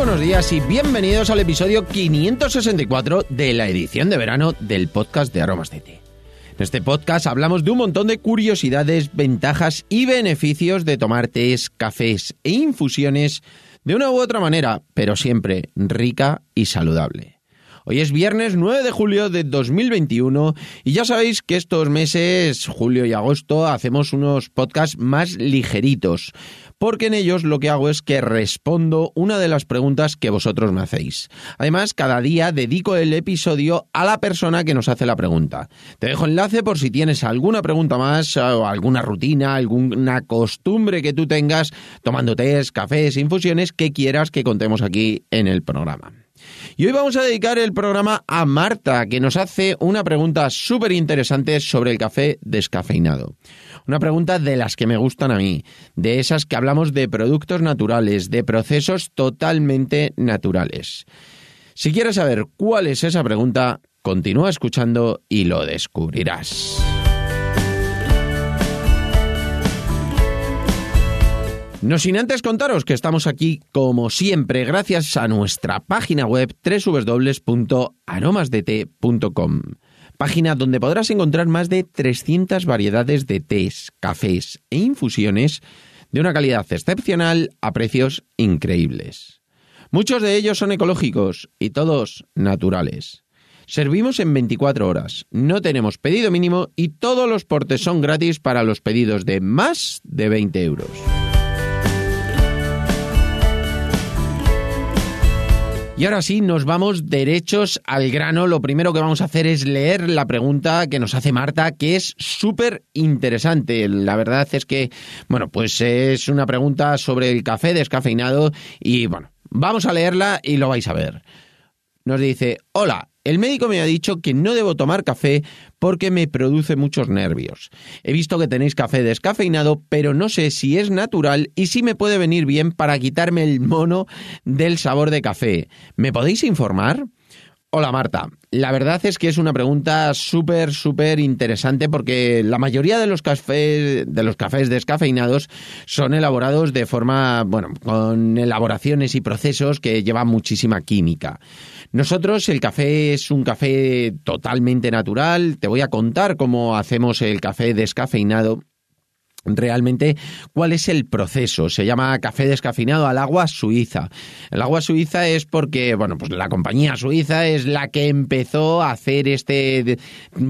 buenos días y bienvenidos al episodio 564 de la edición de verano del podcast de Aromas de Té. En este podcast hablamos de un montón de curiosidades, ventajas y beneficios de tomar tés, cafés e infusiones de una u otra manera, pero siempre rica y saludable. Hoy es viernes 9 de julio de 2021 y ya sabéis que estos meses, julio y agosto, hacemos unos podcasts más ligeritos, porque en ellos lo que hago es que respondo una de las preguntas que vosotros me hacéis. Además, cada día dedico el episodio a la persona que nos hace la pregunta. Te dejo enlace por si tienes alguna pregunta más o alguna rutina, alguna costumbre que tú tengas tomando tés, cafés, infusiones que quieras que contemos aquí en el programa. Y hoy vamos a dedicar el programa a Marta, que nos hace una pregunta súper interesante sobre el café descafeinado. Una pregunta de las que me gustan a mí, de esas que hablamos de productos naturales, de procesos totalmente naturales. Si quieres saber cuál es esa pregunta, continúa escuchando y lo descubrirás. No sin antes contaros que estamos aquí, como siempre, gracias a nuestra página web www.aromasdete.com, página donde podrás encontrar más de 300 variedades de tés, cafés e infusiones de una calidad excepcional a precios increíbles. Muchos de ellos son ecológicos y todos naturales. Servimos en 24 horas, no tenemos pedido mínimo y todos los portes son gratis para los pedidos de más de 20 euros. Y ahora sí, nos vamos derechos al grano. Lo primero que vamos a hacer es leer la pregunta que nos hace Marta, que es súper interesante. La verdad es que, bueno, pues es una pregunta sobre el café descafeinado y, bueno, vamos a leerla y lo vais a ver. Nos dice, hola, el médico me ha dicho que no debo tomar café porque me produce muchos nervios. He visto que tenéis café descafeinado, pero no sé si es natural y si me puede venir bien para quitarme el mono del sabor de café. ¿Me podéis informar? Hola Marta, la verdad es que es una pregunta súper, súper interesante porque la mayoría de los cafés, de los cafés descafeinados son elaborados de forma, bueno, con elaboraciones y procesos que llevan muchísima química. Nosotros el café es un café totalmente natural. Te voy a contar cómo hacemos el café descafeinado realmente cuál es el proceso. Se llama café descafeinado al agua suiza. El agua suiza es porque, bueno, pues la compañía suiza es la que empezó a hacer este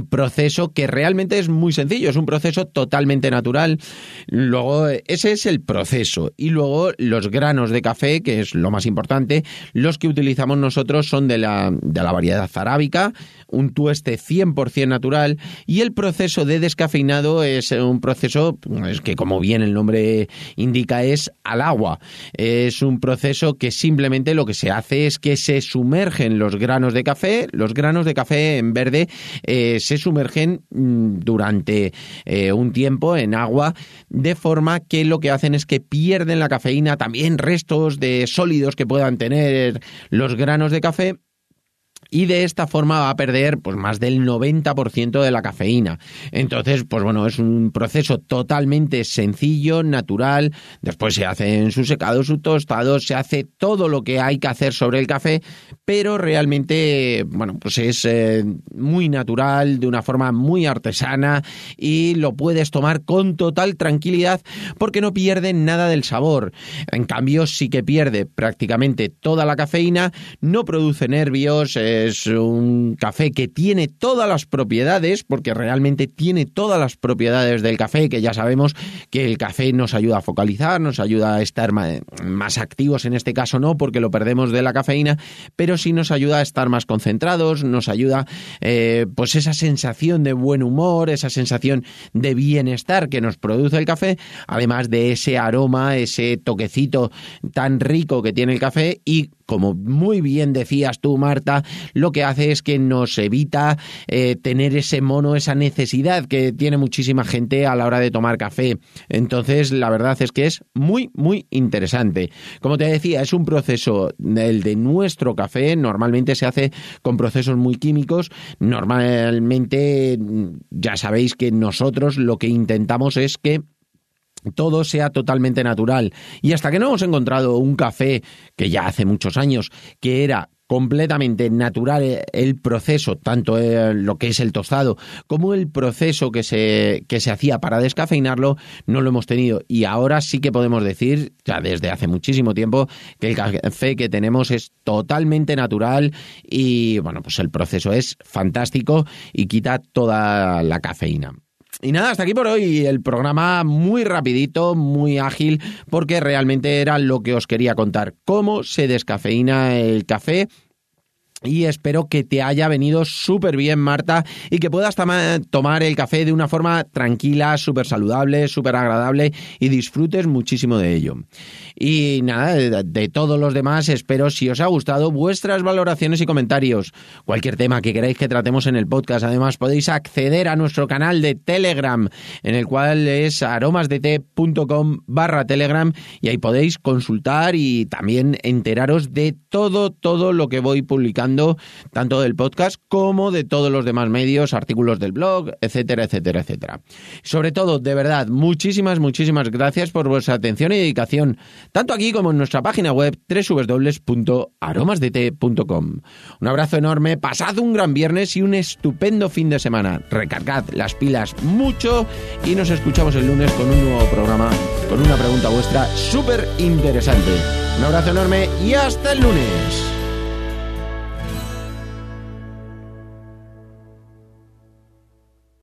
proceso que realmente es muy sencillo, es un proceso totalmente natural. Luego, ese es el proceso. Y luego los granos de café, que es lo más importante, los que utilizamos nosotros son de la, de la variedad arábica, un tueste 100% natural, y el proceso de descafeinado es un proceso es que como bien el nombre indica es al agua. Es un proceso que simplemente lo que se hace es que se sumergen los granos de café, los granos de café en verde eh, se sumergen mm, durante eh, un tiempo en agua de forma que lo que hacen es que pierden la cafeína, también restos de sólidos que puedan tener los granos de café y de esta forma va a perder pues más del 90% de la cafeína. Entonces, pues bueno, es un proceso totalmente sencillo, natural, después se hace en su secado, su tostado, se hace todo lo que hay que hacer sobre el café, pero realmente, bueno, pues es eh, muy natural, de una forma muy artesana y lo puedes tomar con total tranquilidad porque no pierde nada del sabor. En cambio, sí que pierde prácticamente toda la cafeína, no produce nervios, eh, es un café que tiene todas las propiedades, porque realmente tiene todas las propiedades del café, que ya sabemos que el café nos ayuda a focalizar, nos ayuda a estar más activos, en este caso no, porque lo perdemos de la cafeína, pero sí nos ayuda a estar más concentrados, nos ayuda eh, pues esa sensación de buen humor, esa sensación de bienestar que nos produce el café, además de ese aroma, ese toquecito tan rico que tiene el café y como muy bien decías tú, Marta, lo que hace es que nos evita eh, tener ese mono, esa necesidad que tiene muchísima gente a la hora de tomar café. Entonces, la verdad es que es muy, muy interesante. Como te decía, es un proceso, el de nuestro café, normalmente se hace con procesos muy químicos. Normalmente, ya sabéis que nosotros lo que intentamos es que todo sea totalmente natural. Y hasta que no hemos encontrado un café que ya hace muchos años, que era completamente natural el proceso, tanto lo que es el tostado como el proceso que se, que se hacía para descafeinarlo, no lo hemos tenido. Y ahora sí que podemos decir, ya desde hace muchísimo tiempo, que el café que tenemos es totalmente natural y bueno, pues el proceso es fantástico y quita toda la cafeína. Y nada, hasta aquí por hoy. El programa muy rapidito, muy ágil, porque realmente era lo que os quería contar, cómo se descafeína el café y espero que te haya venido súper bien, Marta, y que puedas tomar el café de una forma tranquila, súper saludable, súper agradable y disfrutes muchísimo de ello. Y nada, de, todos los demás, espero si os ha gustado vuestras valoraciones y comentarios. Cualquier tema que queráis que tratemos en el podcast. Además, podéis acceder a nuestro canal de Telegram, en el cual es aromasdt.com barra Telegram, y ahí podéis consultar y también enteraros de todo, todo lo que voy publicando tanto del podcast como de todos los demás medios, artículos del blog, etcétera, etcétera, etcétera. Sobre todo, de verdad, muchísimas, muchísimas gracias por vuestra atención y dedicación, tanto aquí como en nuestra página web www.aromasdt.com. Un abrazo enorme, pasad un gran viernes y un estupendo fin de semana. Recargad las pilas mucho y nos escuchamos el lunes con un nuevo programa, con una pregunta vuestra súper interesante. Un abrazo enorme y hasta el lunes.